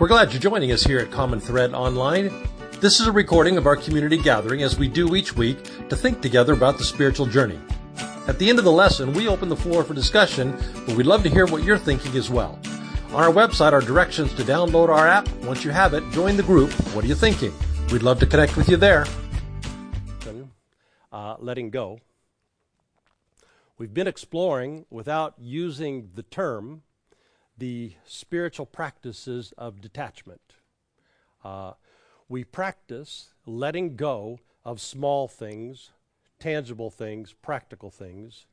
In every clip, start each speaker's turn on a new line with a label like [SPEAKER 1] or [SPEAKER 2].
[SPEAKER 1] We're glad you're joining us here at Common Thread Online. This is a recording of our community gathering as we do each week to think together about the spiritual journey. At the end of the lesson, we open the floor for discussion, but we'd love to hear what you're thinking as well. On our website are directions to download our app. Once you have it, join the group. What are you thinking? We'd love to connect with you there.
[SPEAKER 2] Uh, letting go. We've been exploring, without using the term, the spiritual practices of detachment. Uh, we practice letting go of small things, tangible things, practical things,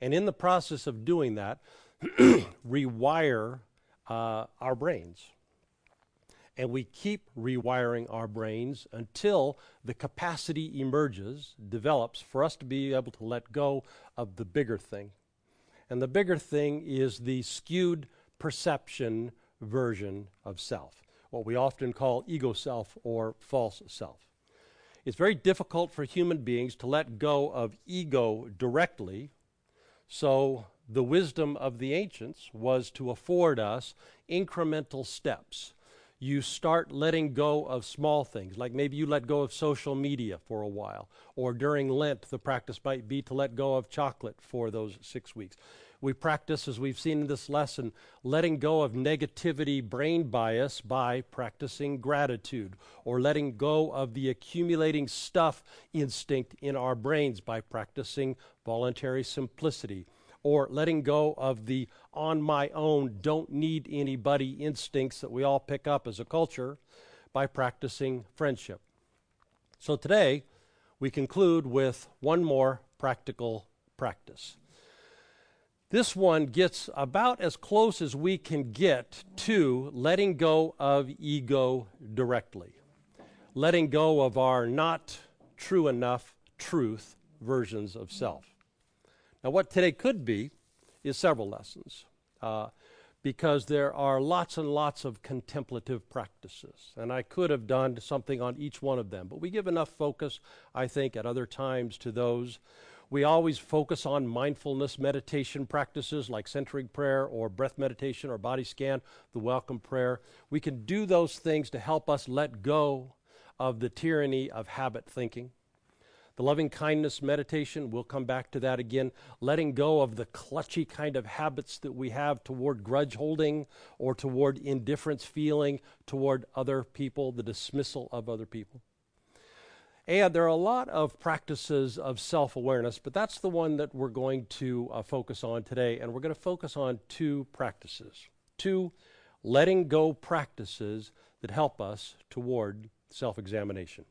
[SPEAKER 2] and in the process of doing that, rewire uh, our brains. And we keep rewiring our brains until the capacity emerges, develops for us to be able to let go of the bigger thing. And the bigger thing is the skewed perception version of self, what we often call ego self or false self. It's very difficult for human beings to let go of ego directly, so the wisdom of the ancients was to afford us incremental steps. You start letting go of small things, like maybe you let go of social media for a while, or during Lent, the practice might be to let go of chocolate for those six weeks. We practice, as we've seen in this lesson, letting go of negativity brain bias by practicing gratitude, or letting go of the accumulating stuff instinct in our brains by practicing voluntary simplicity, or letting go of the on my own, don't need anybody instincts that we all pick up as a culture by practicing friendship. So today, we conclude with one more practical practice. This one gets about as close as we can get to letting go of ego directly, letting go of our not true enough truth versions of self. Now, what today could be is several lessons. Uh, because there are lots and lots of contemplative practices. And I could have done something on each one of them, but we give enough focus, I think, at other times to those we always focus on mindfulness meditation practices like centering prayer or breath meditation or body scan, the welcome prayer. We can do those things to help us let go of the tyranny of habit thinking. The loving kindness meditation, we'll come back to that again. Letting go of the clutchy kind of habits that we have toward grudge holding or toward indifference feeling toward other people, the dismissal of other people. And there are a lot of practices of self awareness, but that's the one that we're going to uh, focus on today. And we're going to focus on two practices, two letting go practices that help us toward self examination.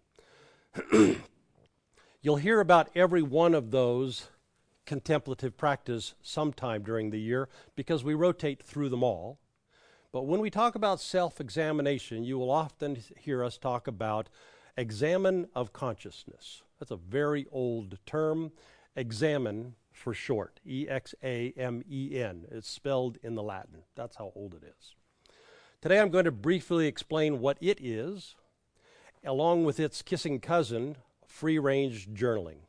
[SPEAKER 2] You'll hear about every one of those contemplative practice sometime during the year because we rotate through them all. But when we talk about self examination, you will often hear us talk about examen of consciousness. That's a very old term. Examen for short. E X A M E N. It's spelled in the Latin. That's how old it is. Today I'm going to briefly explain what it is, along with its kissing cousin, free range journaling.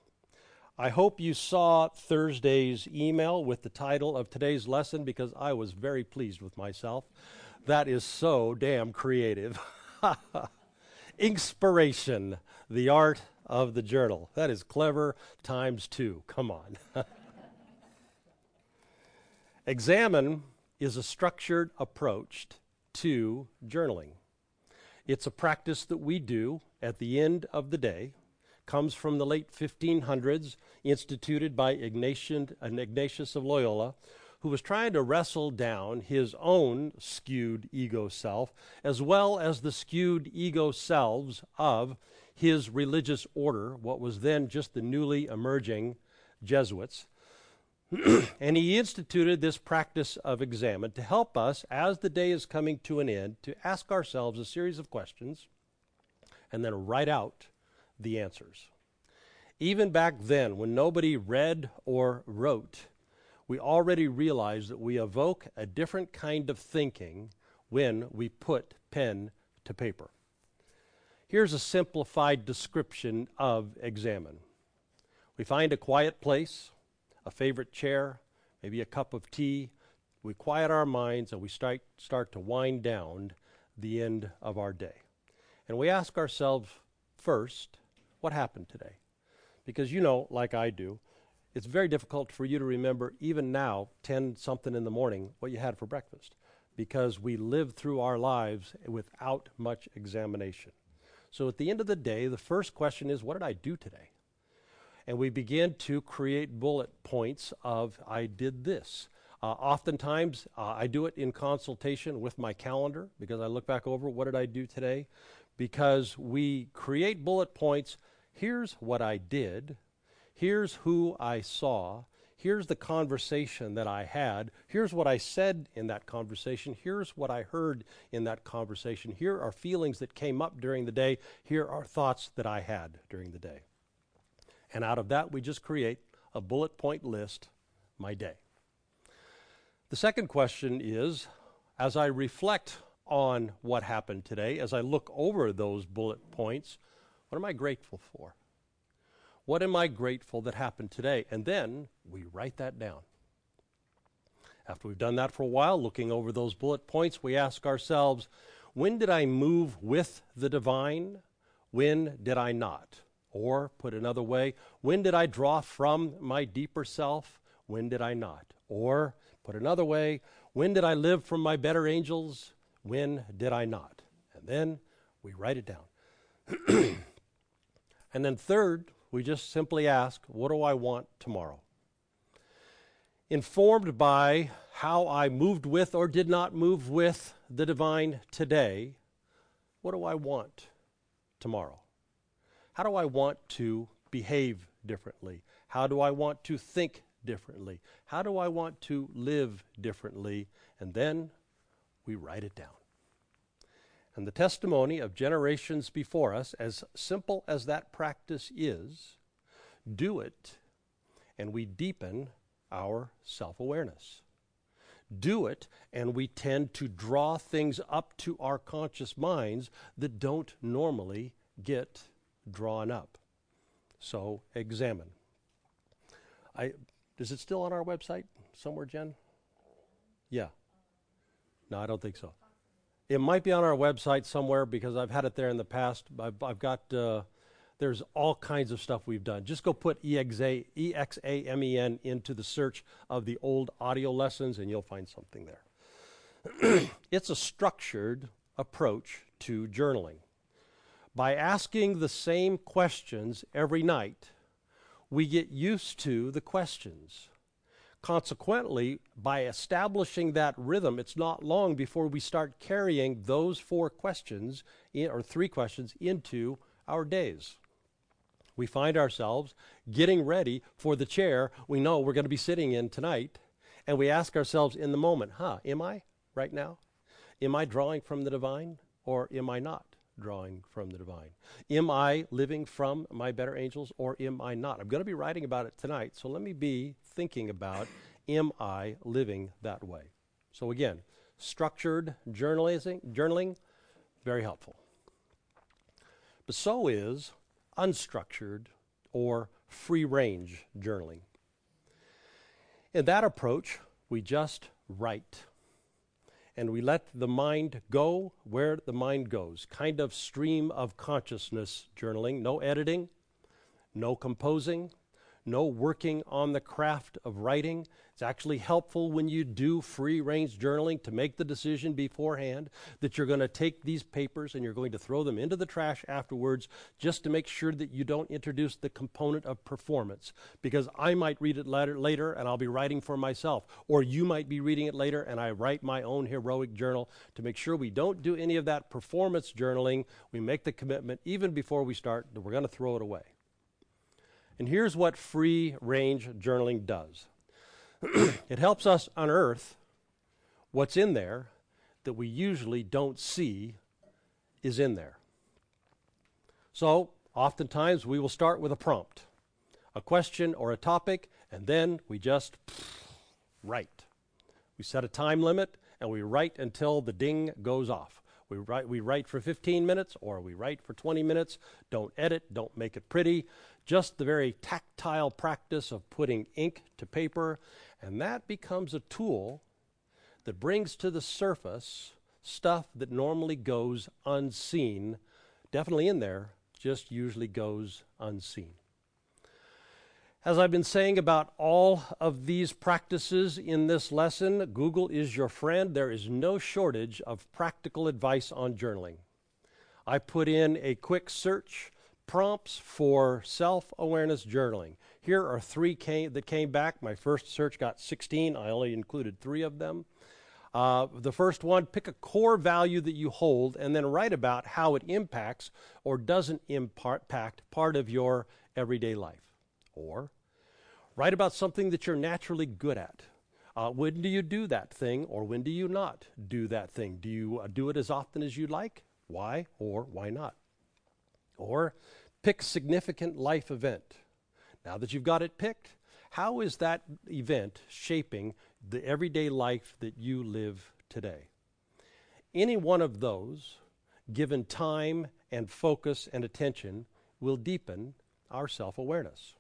[SPEAKER 2] I hope you saw Thursday's email with the title of today's lesson because I was very pleased with myself. That is so damn creative. Inkspiration, the art of the journal. That is clever times two. Come on. Examen is a structured approach to journaling. It's a practice that we do at the end of the day, comes from the late 1500s, instituted by Ignatian, Ignatius of Loyola, who was trying to wrestle down his own skewed ego self, as well as the skewed ego selves of his religious order, what was then just the newly emerging Jesuits. and he instituted this practice of examen to help us, as the day is coming to an end, to ask ourselves a series of questions and then write out the answers. Even back then, when nobody read or wrote, we already realize that we evoke a different kind of thinking when we put pen to paper. Here's a simplified description of examen. We find a quiet place, a favorite chair, maybe a cup of tea. We quiet our minds and we start, start to wind down the end of our day. And we ask ourselves first, what happened today? Because you know, like I do, it's very difficult for you to remember, even now, 10 something in the morning, what you had for breakfast, because we live through our lives without much examination. So at the end of the day, the first question is, what did I do today? And we begin to create bullet points of, I did this. Uh, oftentimes, uh, I do it in consultation with my calendar because I look back over what did I do today. Because we create bullet points. Here's what I did. Here's who I saw. Here's the conversation that I had. Here's what I said in that conversation. Here's what I heard in that conversation. Here are feelings that came up during the day. Here are thoughts that I had during the day. And out of that, we just create a bullet point list my day. The second question is as I reflect on what happened today, as I look over those bullet points, what am I grateful for? What am I grateful that happened today? And then we write that down. After we've done that for a while, looking over those bullet points, we ask ourselves, when did I move with the divine? When did I not? Or, put another way, when did I draw from my deeper self? When did I not? Or, Put another way, when did I live from my better angels? When did I not? And then we write it down. and then, third, we just simply ask, What do I want tomorrow? Informed by how I moved with or did not move with the divine today, what do I want tomorrow? How do I want to behave differently? How do I want to think differently? How do I want to live differently? And then we write it down. And the testimony of generations before us, as simple as that practice is, do it and we deepen our self awareness. Do it, and we tend to draw things up to our conscious minds that don't normally get drawn up. So examen. I is it still on our website somewhere, Jen? Yeah. No, I don't think so. It might be on our website somewhere because I've had it there in the past. I've, I've got, uh, there's all kinds of stuff we've done. Just go put EXA, E-X-A-M-E-N into the search of the old audio lessons and you'll find something there. it's a structured approach to journaling. By asking the same questions every night, we get used to the questions. Consequently, by establishing that rhythm, it's not long before we start carrying those four questions, in, or three questions, into our days. We find ourselves getting ready for the chair we know we're going to be sitting in tonight, and we ask ourselves in the moment, huh, am I right now? Am I drawing from the divine, or am I not? Drawing from the divine? Am I living from my better angels or am I not? I'm going to be writing about it tonight, so let me be thinking about am I living that way? So again, structured journalism, journaling, very helpful. But so is unstructured or free range journaling. In that approach, we just write and we let the mind go where the mind goes. Kind of stream of consciousness journaling, no editing, no composing, no working on the craft of writing. It's actually helpful when you do free range journaling to make the decision beforehand that you're going to take these papers and you're going to throw them into the trash afterwards just to make sure that you don't introduce the component of performance. Because I might read it later, later and I'll be writing for myself, or you might be reading it later and I write my own heroic journal to make sure we don't do any of that performance journaling. We make the commitment even before we start that we're going to throw it away. And here's what free range journaling does it helps us unearth what's in there that we usually don't see is in there. So, oftentimes we will start with a prompt, a question or a topic, and then we just write. We set a time limit and we write until the ding goes off. We write, we write for 15 minutes or we write for 20 minutes. Don't edit, don't make it pretty. Just the very tactile practice of putting ink to paper, and that becomes a tool that brings to the surface stuff that normally goes unseen, definitely in there, just usually goes unseen. As I've been saying about all of these practices in this lesson, Google is your friend. There is no shortage of practical advice on journaling. I put in a quick search prompts for self awareness journaling. Here are three came, that came back. My first search got 16, I only included three of them. Uh, the first one pick a core value that you hold and then write about how it impacts or doesn't impact part of your everyday life. Or write about something that you're naturally good at. Uh, when do you do that thing, or when do you not do that thing? Do you uh, do it as often as you like? Why or why not? Or pick significant life event. Now that you've got it picked, how is that event shaping the everyday life that you live today? Any one of those, given time and focus and attention, will deepen our self awareness.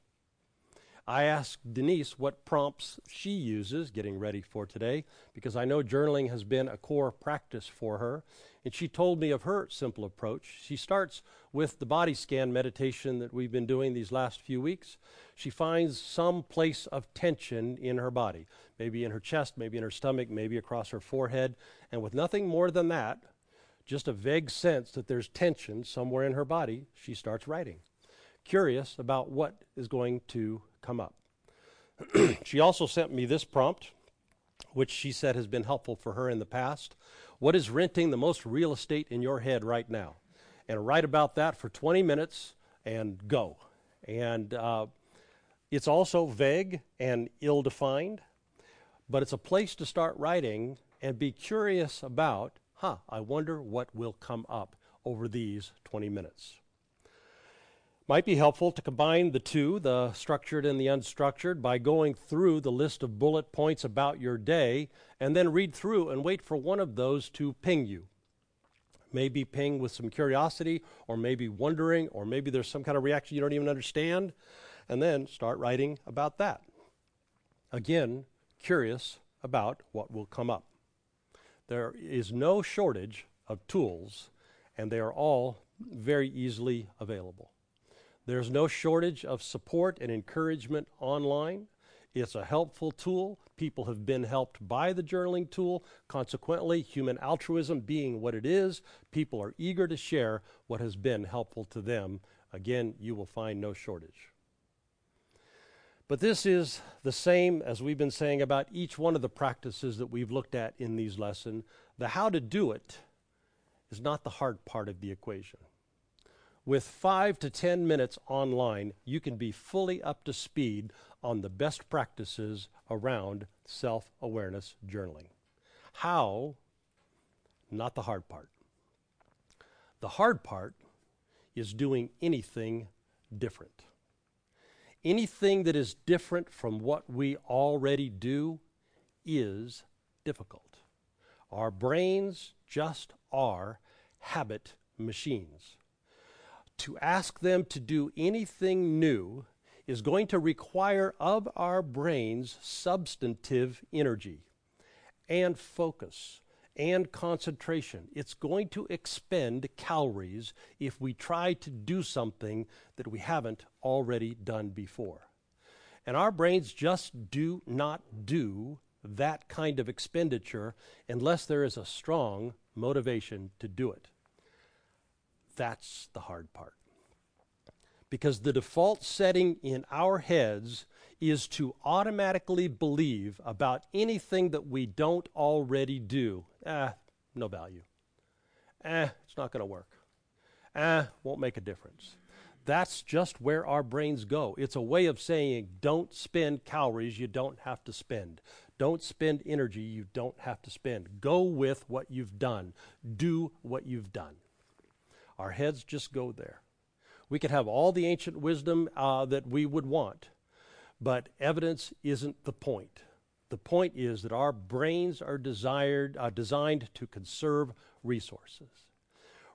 [SPEAKER 2] I asked Denise what prompts she uses getting ready for today because I know journaling has been a core practice for her. And she told me of her simple approach. She starts with the body scan meditation that we've been doing these last few weeks. She finds some place of tension in her body, maybe in her chest, maybe in her stomach, maybe across her forehead. And with nothing more than that, just a vague sense that there's tension somewhere in her body, she starts writing, curious about what is going to come up. she also sent me this prompt, which she said has been helpful for her in the past. What is renting the most real estate in your head right now? And write about that for 20 minutes and go. And uh, it's also vague and ill defined, but it's a place to start writing and be curious about, huh, I wonder what will come up over these 20 minutes. Might be helpful to combine the two, the structured and the unstructured, by going through the list of bullet points about your day and then read through and wait for one of those to ping you. Maybe ping with some curiosity, or maybe wondering, or maybe there's some kind of reaction you don't even understand, and then start writing about that. Again, curious about what will come up. There is no shortage of tools, and they are all very easily available. There's no shortage of support and encouragement online. It's a helpful tool. People have been helped by the journaling tool. Consequently, human altruism being what it is, people are eager to share what has been helpful to them. Again, you will find no shortage. But this is the same as we've been saying about each one of the practices that we've looked at in these lessons. The how to do it is not the hard part of the equation. With five to 10 minutes online, you can be fully up to speed on the best practices around self awareness journaling. How? Not the hard part. The hard part is doing anything different. Anything that is different from what we already do is difficult. Our brains just are habit machines to ask them to do anything new is going to require of our brains substantive energy and focus and concentration. It's going to expend calories if we try to do something that we haven't already done before. And our brains just do not do that kind of expenditure unless there is a strong motivation to do it. That's the hard part. Because the default setting in our heads is to automatically believe about anything that we don't already do. Ah, no value. Eh, it's not going to work. Eh, won't make a difference. That's just where our brains go. It's a way of saying don't spend calories you don't have to spend. Don't spend energy you don't have to spend. Go with what you've done. Do what you've done. Our heads just go there. We could have all the ancient wisdom uh, that we would want, but evidence isn't the point. The point is that our brains are desired, uh, designed to conserve resources.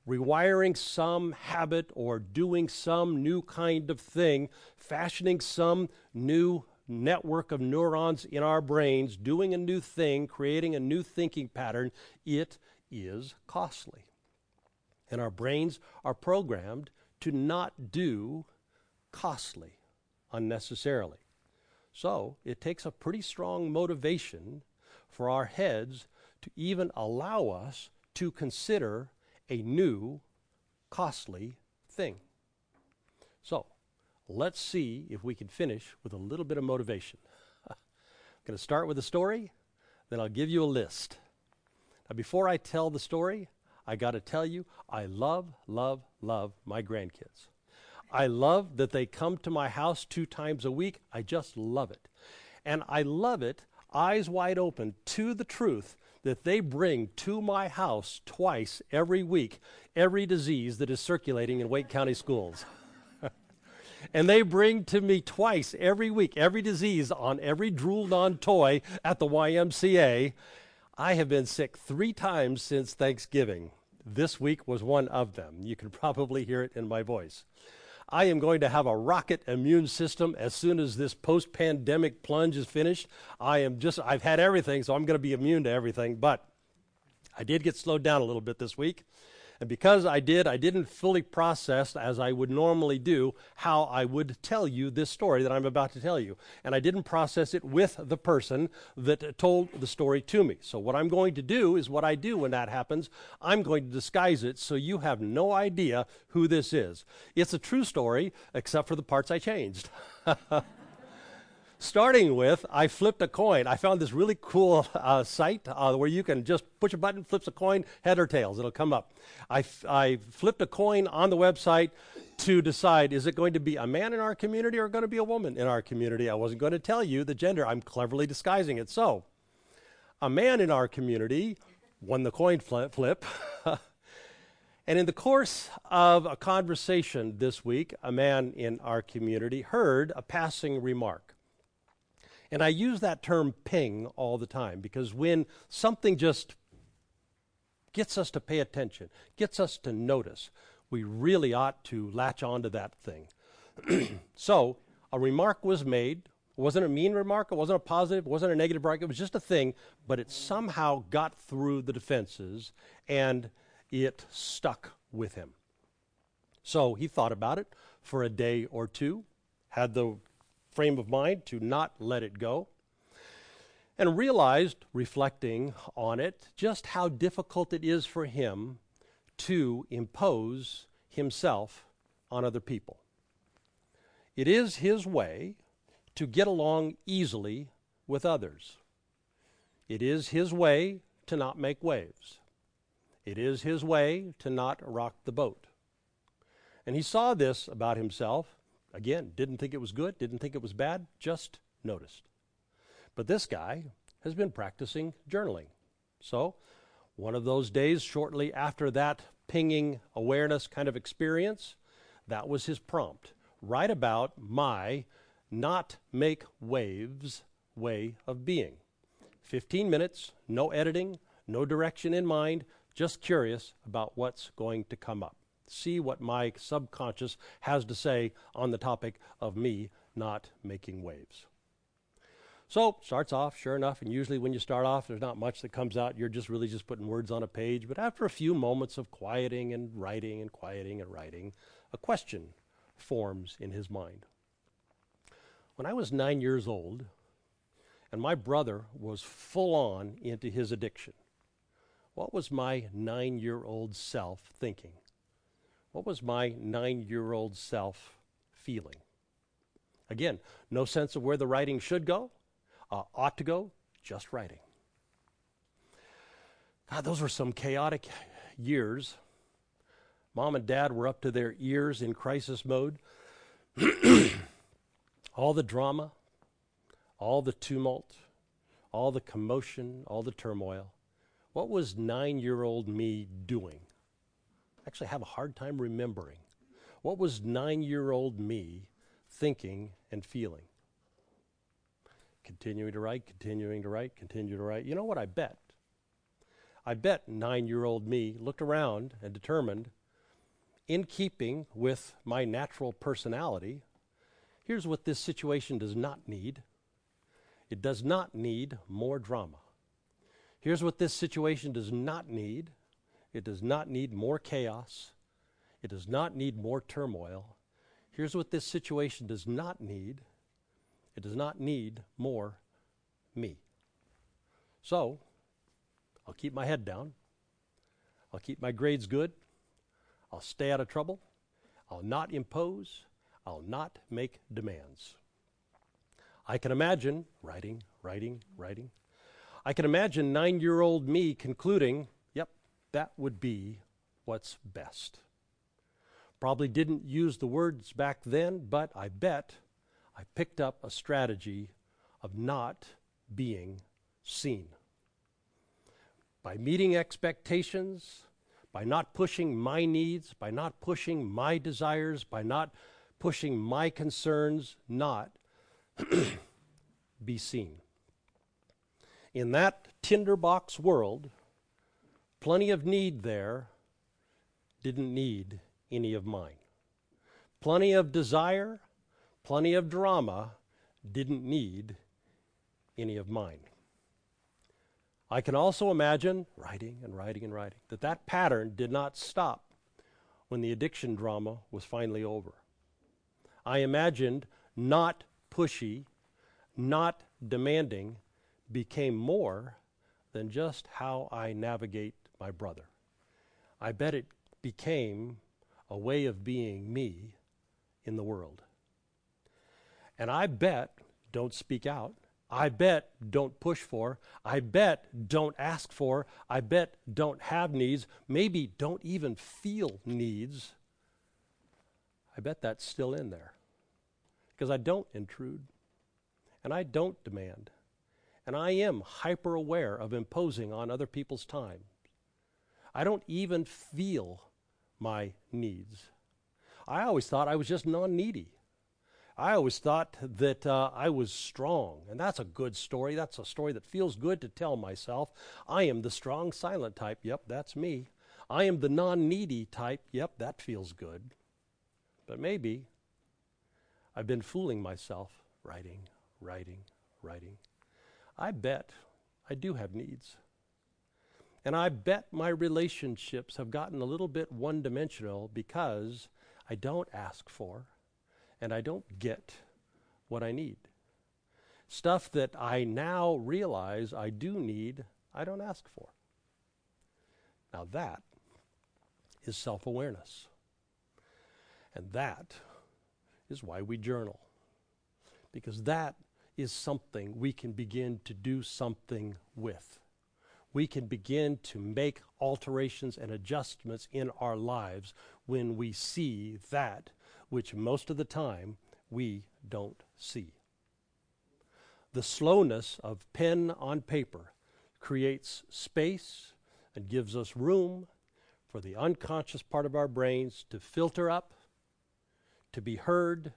[SPEAKER 2] Rewiring some habit or doing some new kind of thing, fashioning some new network of neurons in our brains, doing a new thing, creating a new thinking pattern, it is costly. And our brains are programmed to not do costly unnecessarily. So it takes a pretty strong motivation for our heads to even allow us to consider a new costly thing. So let's see if we can finish with a little bit of motivation. I'm going to start with a story, then I'll give you a list. Now, before I tell the story, I got to tell you, I love, love, love my grandkids. I love that they come to my house two times a week. I just love it. And I love it, eyes wide open, to the truth that they bring to my house twice every week every disease that is circulating in Wake County schools. and they bring to me twice every week every disease on every drooled on toy at the YMCA. I have been sick three times since Thanksgiving. This week was one of them. You can probably hear it in my voice. I am going to have a rocket immune system as soon as this post pandemic plunge is finished. I am just, I've had everything, so I'm going to be immune to everything. But I did get slowed down a little bit this week. And because I did, I didn't fully process, as I would normally do, how I would tell you this story that I'm about to tell you. And I didn't process it with the person that told the story to me. So, what I'm going to do is what I do when that happens I'm going to disguise it so you have no idea who this is. It's a true story, except for the parts I changed. starting with I flipped a coin. I found this really cool uh, site uh, where you can just push a button, flips a coin, head or tails. It'll come up. I, f- I flipped a coin on the website to decide is it going to be a man in our community or going to be a woman in our community. I wasn't going to tell you the gender. I'm cleverly disguising it. So, a man in our community won the coin flip. and in the course of a conversation this week, a man in our community heard a passing remark. And I use that term ping all the time because when something just gets us to pay attention, gets us to notice, we really ought to latch onto that thing. so, a remark was made. It wasn't a mean remark, it wasn't a positive, it wasn't a negative remark, it was just a thing, but it somehow got through the defenses and it stuck with him. So he thought about it for a day or two, had the frame of mind to not let it go, and realized, reflecting on it, just how difficult it is for him to impose himself on other people. It is his way to get along easily with others. It is his way to not make waves. It is his way to not rock the boat. And he saw this about himself Again, didn't think it was good, didn't think it was bad, just noticed. But this guy has been practicing journaling. So, one of those days shortly after that pinging awareness kind of experience, that was his prompt. Write about my not make waves way of being. 15 minutes, no editing, no direction in mind, just curious about what's going to come up see what my subconscious has to say on the topic of me not making waves. So, starts off, sure enough, and usually when you start off, there's not much that comes out. You're just really just putting words on a page. But after a few moments of quieting and writing and quieting and writing, a question forms in his mind. When I was nine years old, and my brother was full on into his addiction, what was my nine year old self thinking? What was my nine year old self feeling? Again, no sense of where the writing should go, uh, ought to go, just writing. God, those were some chaotic years. Mom and dad were up to their ears in crisis mode. all the drama, all the tumult, all the commotion, all the turmoil. What was nine year old me doing? Actually have a hard time remembering. What was nine year old me thinking and feeling? Continuing to write, continuing to write, continue to write. You know what I bet? I bet nine year old me looked around and determined, in keeping with my natural personality, here's what this situation does not need it does not need more drama. Here's what this situation does not need It does not need more chaos. It does not need more turmoil. Here's what this situation does not need it does not need more me. So, I'll keep my head down. I'll keep my grades good. I'll stay out of trouble. I'll not impose. I'll not make demands. I can imagine writing, writing, writing. I can imagine nine year old me concluding, that would be what's best. Probably didn't use the words back then, but I bet I picked up a strategy of not being seen. By meeting expectations, by not pushing my needs, by not pushing my desires, by not pushing my concerns, not be seen. In that tinderbox world, plenty of need there didn't need any of mine. Plenty of desire, plenty of drama didn't need any of mine. I can also imagine writing and writing and writing that that pattern did not stop when the addiction drama was finally over. I imagined not pushy, not demanding became more than just how I navigate my brother. I bet it became a way of being me in the world. And I bet, don't speak out, I bet don't push for, I bet don't ask for, I bet don't have needs, maybe don't even feel needs. I bet that's still in there. Because I don't intrude, and I don't demand, and I am hyper aware of imposing on other people's time. I don't even feel my needs. I always thought I was just non needy. I always thought that uh, I was strong, and that's a good story. That's a story that feels good to tell myself. I am the strong, silent type. Yep, that's me. I am the non needy type. Yep, that feels good. But maybe I've been fooling myself, writing, writing, writing. I bet I do have needs. And I bet my relationships have gotten a little bit one dimensional because I don't ask for and I don't get what I need. Stuff that I now realize I do need, I don't ask for. Now that is self awareness. And that is why we journal. Because that is something we can begin to do something with. We can begin to make alterations and adjustments in our lives when we see that which most of the time we don't see. The slowness of pen on paper creates space and gives us room for the unconscious part of our brains to filter up, to be heard,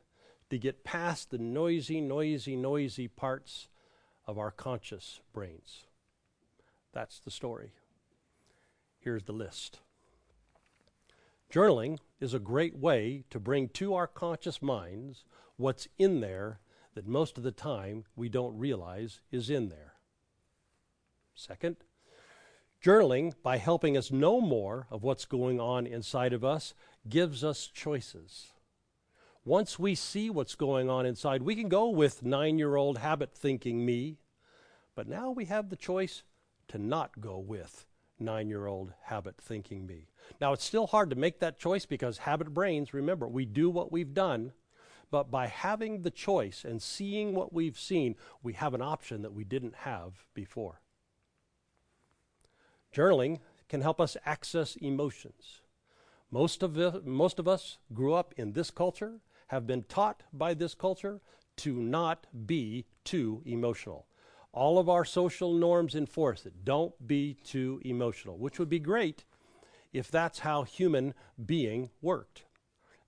[SPEAKER 2] to get past the noisy, noisy, noisy parts of our conscious brains. That's the story. Here's the list. Journaling is a great way to bring to our conscious minds what's in there that most of the time we don't realize is in there. Second, journaling, by helping us know more of what's going on inside of us, gives us choices. Once we see what's going on inside, we can go with nine year old habit thinking me, but now we have the choice to not go with nine year old habit thinking me. Now, it's still hard to make that choice because habit brains, remember, we do what we've done, but by having the choice and seeing what we've seen, we have an option that we didn't have before. Journaling can help us access emotions. Most of, the, most of us grew up in this culture, have been taught by this culture to not be too emotional. All of our social norms enforce it. Don't be too emotional, which would be great if that's how human being worked.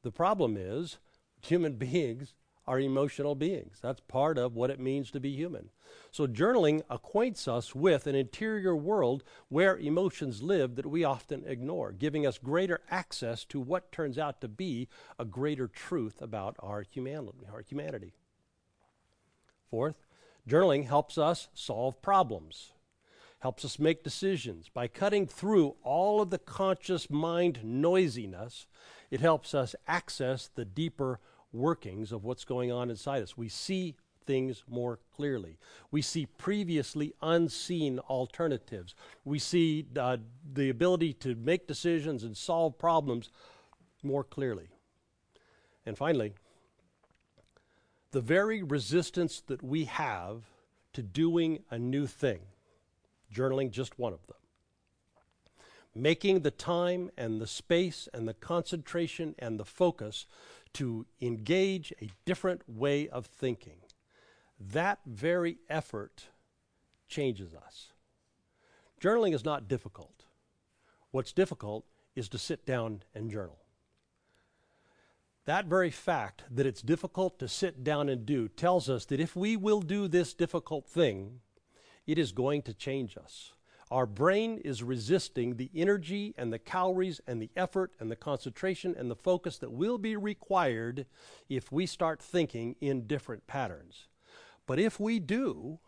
[SPEAKER 2] The problem is, human beings are emotional beings. That's part of what it means to be human. So, journaling acquaints us with an interior world where emotions live that we often ignore, giving us greater access to what turns out to be a greater truth about our humanity. Our humanity. Fourth, Journaling helps us solve problems, helps us make decisions. By cutting through all of the conscious mind noisiness, it helps us access the deeper workings of what's going on inside us. We see things more clearly. We see previously unseen alternatives. We see uh, the ability to make decisions and solve problems more clearly. And finally, the very resistance that we have to doing a new thing, journaling just one of them, making the time and the space and the concentration and the focus to engage a different way of thinking, that very effort changes us. Journaling is not difficult. What's difficult is to sit down and journal. That very fact that it's difficult to sit down and do tells us that if we will do this difficult thing, it is going to change us. Our brain is resisting the energy and the calories and the effort and the concentration and the focus that will be required if we start thinking in different patterns. But if we do,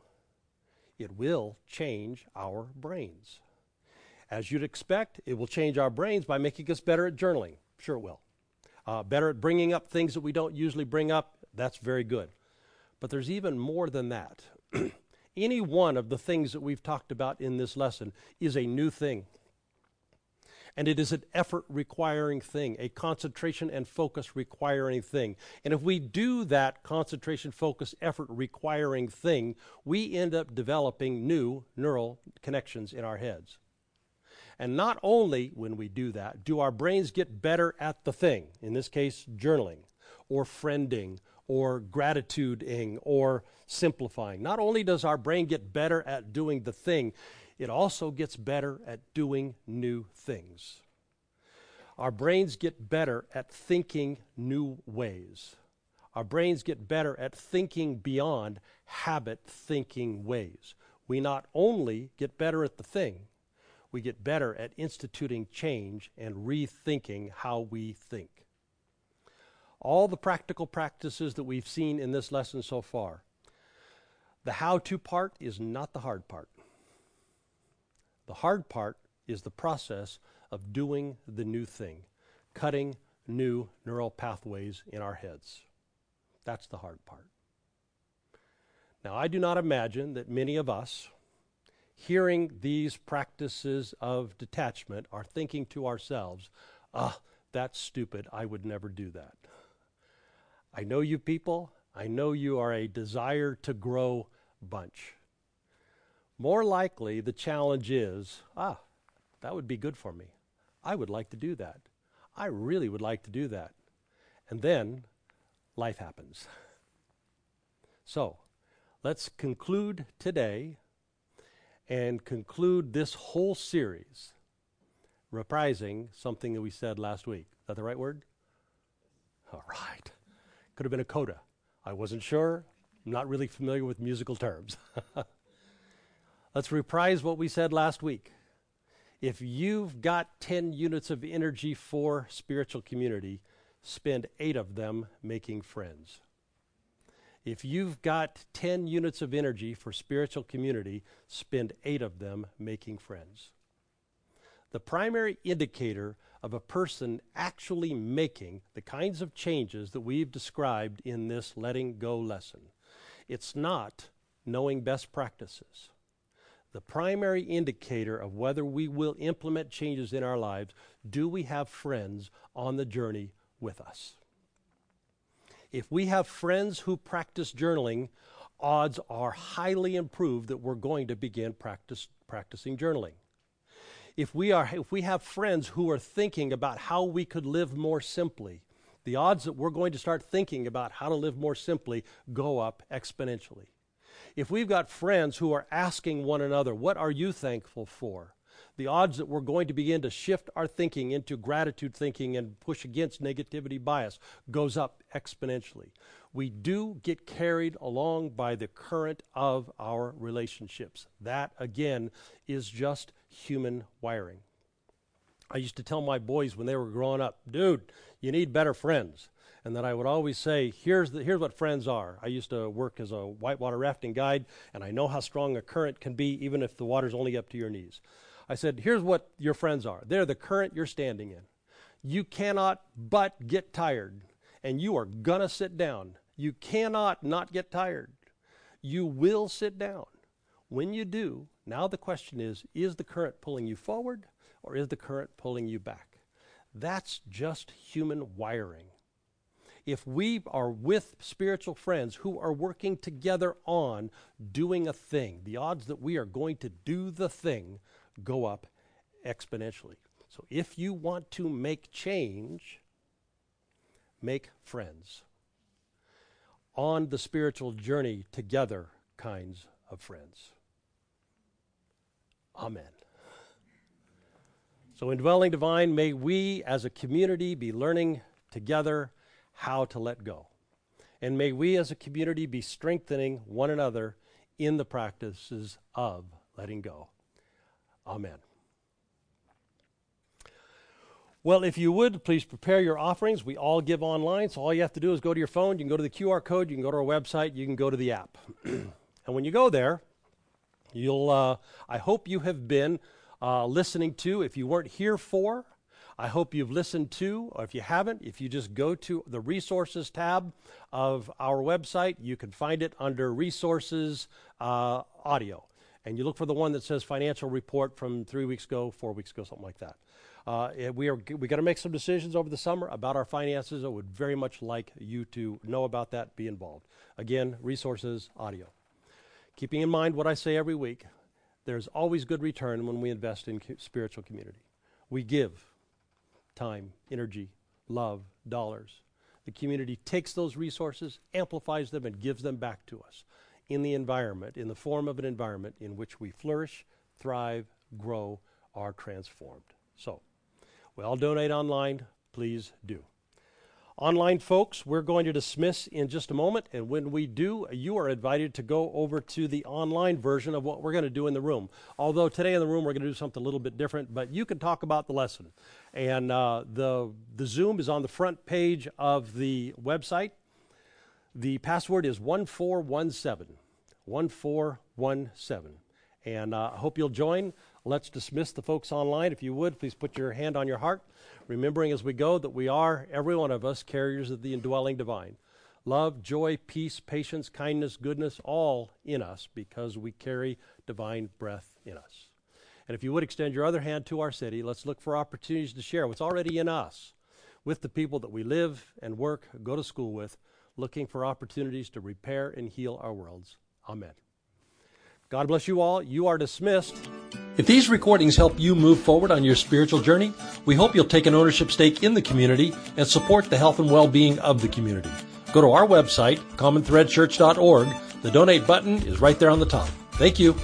[SPEAKER 2] it will change our brains. As you'd expect, it will change our brains by making us better at journaling. Sure, it will. Uh, better at bringing up things that we don't usually bring up. That's very good. But there's even more than that. Any one of the things that we've talked about in this lesson is a new thing. And it is an effort requiring thing, a concentration and focus requiring thing. And if we do that concentration, focus, effort requiring thing, we end up developing new neural connections in our heads. And not only when we do that do our brains get better at the thing, in this case, journaling or friending or gratituding or simplifying. Not only does our brain get better at doing the thing, it also gets better at doing new things. Our brains get better at thinking new ways. Our brains get better at thinking beyond habit thinking ways. We not only get better at the thing, we get better at instituting change and rethinking how we think. All the practical practices that we've seen in this lesson so far, the how to part is not the hard part. The hard part is the process of doing the new thing, cutting new neural pathways in our heads. That's the hard part. Now, I do not imagine that many of us hearing these practices of detachment are thinking to ourselves, ah, that's stupid. I would never do that. I know you people. I know you are a desire to grow bunch. More likely, the challenge is ah, that would be good for me. I would like to do that. I really would like to do that. And then life happens. So, let's conclude today and conclude this whole series reprising something that we said last week. Is that the right word? All right. Could have been a coda. I wasn't sure. I'm not really familiar with musical terms. Let's reprise what we said last week. If you've got 10 units of energy for spiritual community, spend eight of them making friends. If you've got 10 units of energy for spiritual community, spend eight of them making friends. The primary indicator of a person actually making the kinds of changes that we've described in this letting go lesson, it's not knowing best practices. The primary indicator of whether we will implement changes in our lives, do we have friends on the journey with us? If we have friends who practice journaling, odds are highly improved that we're going to begin practice, practicing journaling. If we, are, if we have friends who are thinking about how we could live more simply, the odds that we're going to start thinking about how to live more simply go up exponentially. If we've got friends who are asking one another, What are you thankful for? The odds that we're going to begin to shift our thinking into gratitude thinking and push against negativity bias goes up exponentially. We do get carried along by the current of our relationships. That, again, is just human wiring. I used to tell my boys when they were growing up, dude, you need better friends. and then I would always say, here's, the, here's what friends are. I used to work as a whitewater rafting guide, and I know how strong a current can be, even if the water's only up to your knees. I said, here's what your friends are. They're the current you're standing in. You cannot but get tired, and you are going to sit down. You cannot not get tired. You will sit down. When you do, now the question is is the current pulling you forward or is the current pulling you back? That's just human wiring. If we are with spiritual friends who are working together on doing a thing, the odds that we are going to do the thing go up exponentially. So if you want to make change, make friends. On the spiritual journey together kinds of friends. Amen. So, indwelling Divine, may we as a community be learning together how to let go. And may we as a community be strengthening one another in the practices of letting go. Amen. Well, if you would, please prepare your offerings. We all give online, so all you have to do is go to your phone. You can go to the QR code, you can go to our website, you can go to the app. and when you go there, you'll, uh, I hope you have been uh, listening to, if you weren't here for, I hope you've listened to, or if you haven't, if you just go to the resources tab of our website, you can find it under resources uh, audio. And you look for the one that says financial report from three weeks ago, four weeks ago, something like that. Uh, we are we got to make some decisions over the summer about our finances. I would very much like you to know about that, be involved. Again, resources audio. Keeping in mind what I say every week, there's always good return when we invest in spiritual community. We give time, energy, love, dollars. The community takes those resources, amplifies them, and gives them back to us in the environment, in the form of an environment in which we flourish, thrive, grow, are transformed. So, we all donate online. Please do. Online folks, we're going to dismiss in just a moment, and when we do, you are invited to go over to the online version of what we're going to do in the room. Although today in the room we're going to do something a little bit different, but you can talk about the lesson. And uh, the, the Zoom is on the front page of the website. The password is 1417. 1417. And uh, I hope you'll join. Let's dismiss the folks online. If you would, please put your hand on your heart remembering as we go that we are, every one of us, carriers of the indwelling divine. Love, joy, peace, patience, kindness, goodness, all in us because we carry divine breath in us. And if you would extend your other hand to our city, let's look for opportunities to share what's already in us with the people that we live and work, go to school with, looking for opportunities to repair and heal our worlds. Amen. God bless you all. You are dismissed.
[SPEAKER 1] If these recordings help you move forward on your spiritual journey, we hope you'll take an ownership stake in the community and support the health and well-being of the community. Go to our website, commonthreadchurch.org. The donate button is right there on the top. Thank you.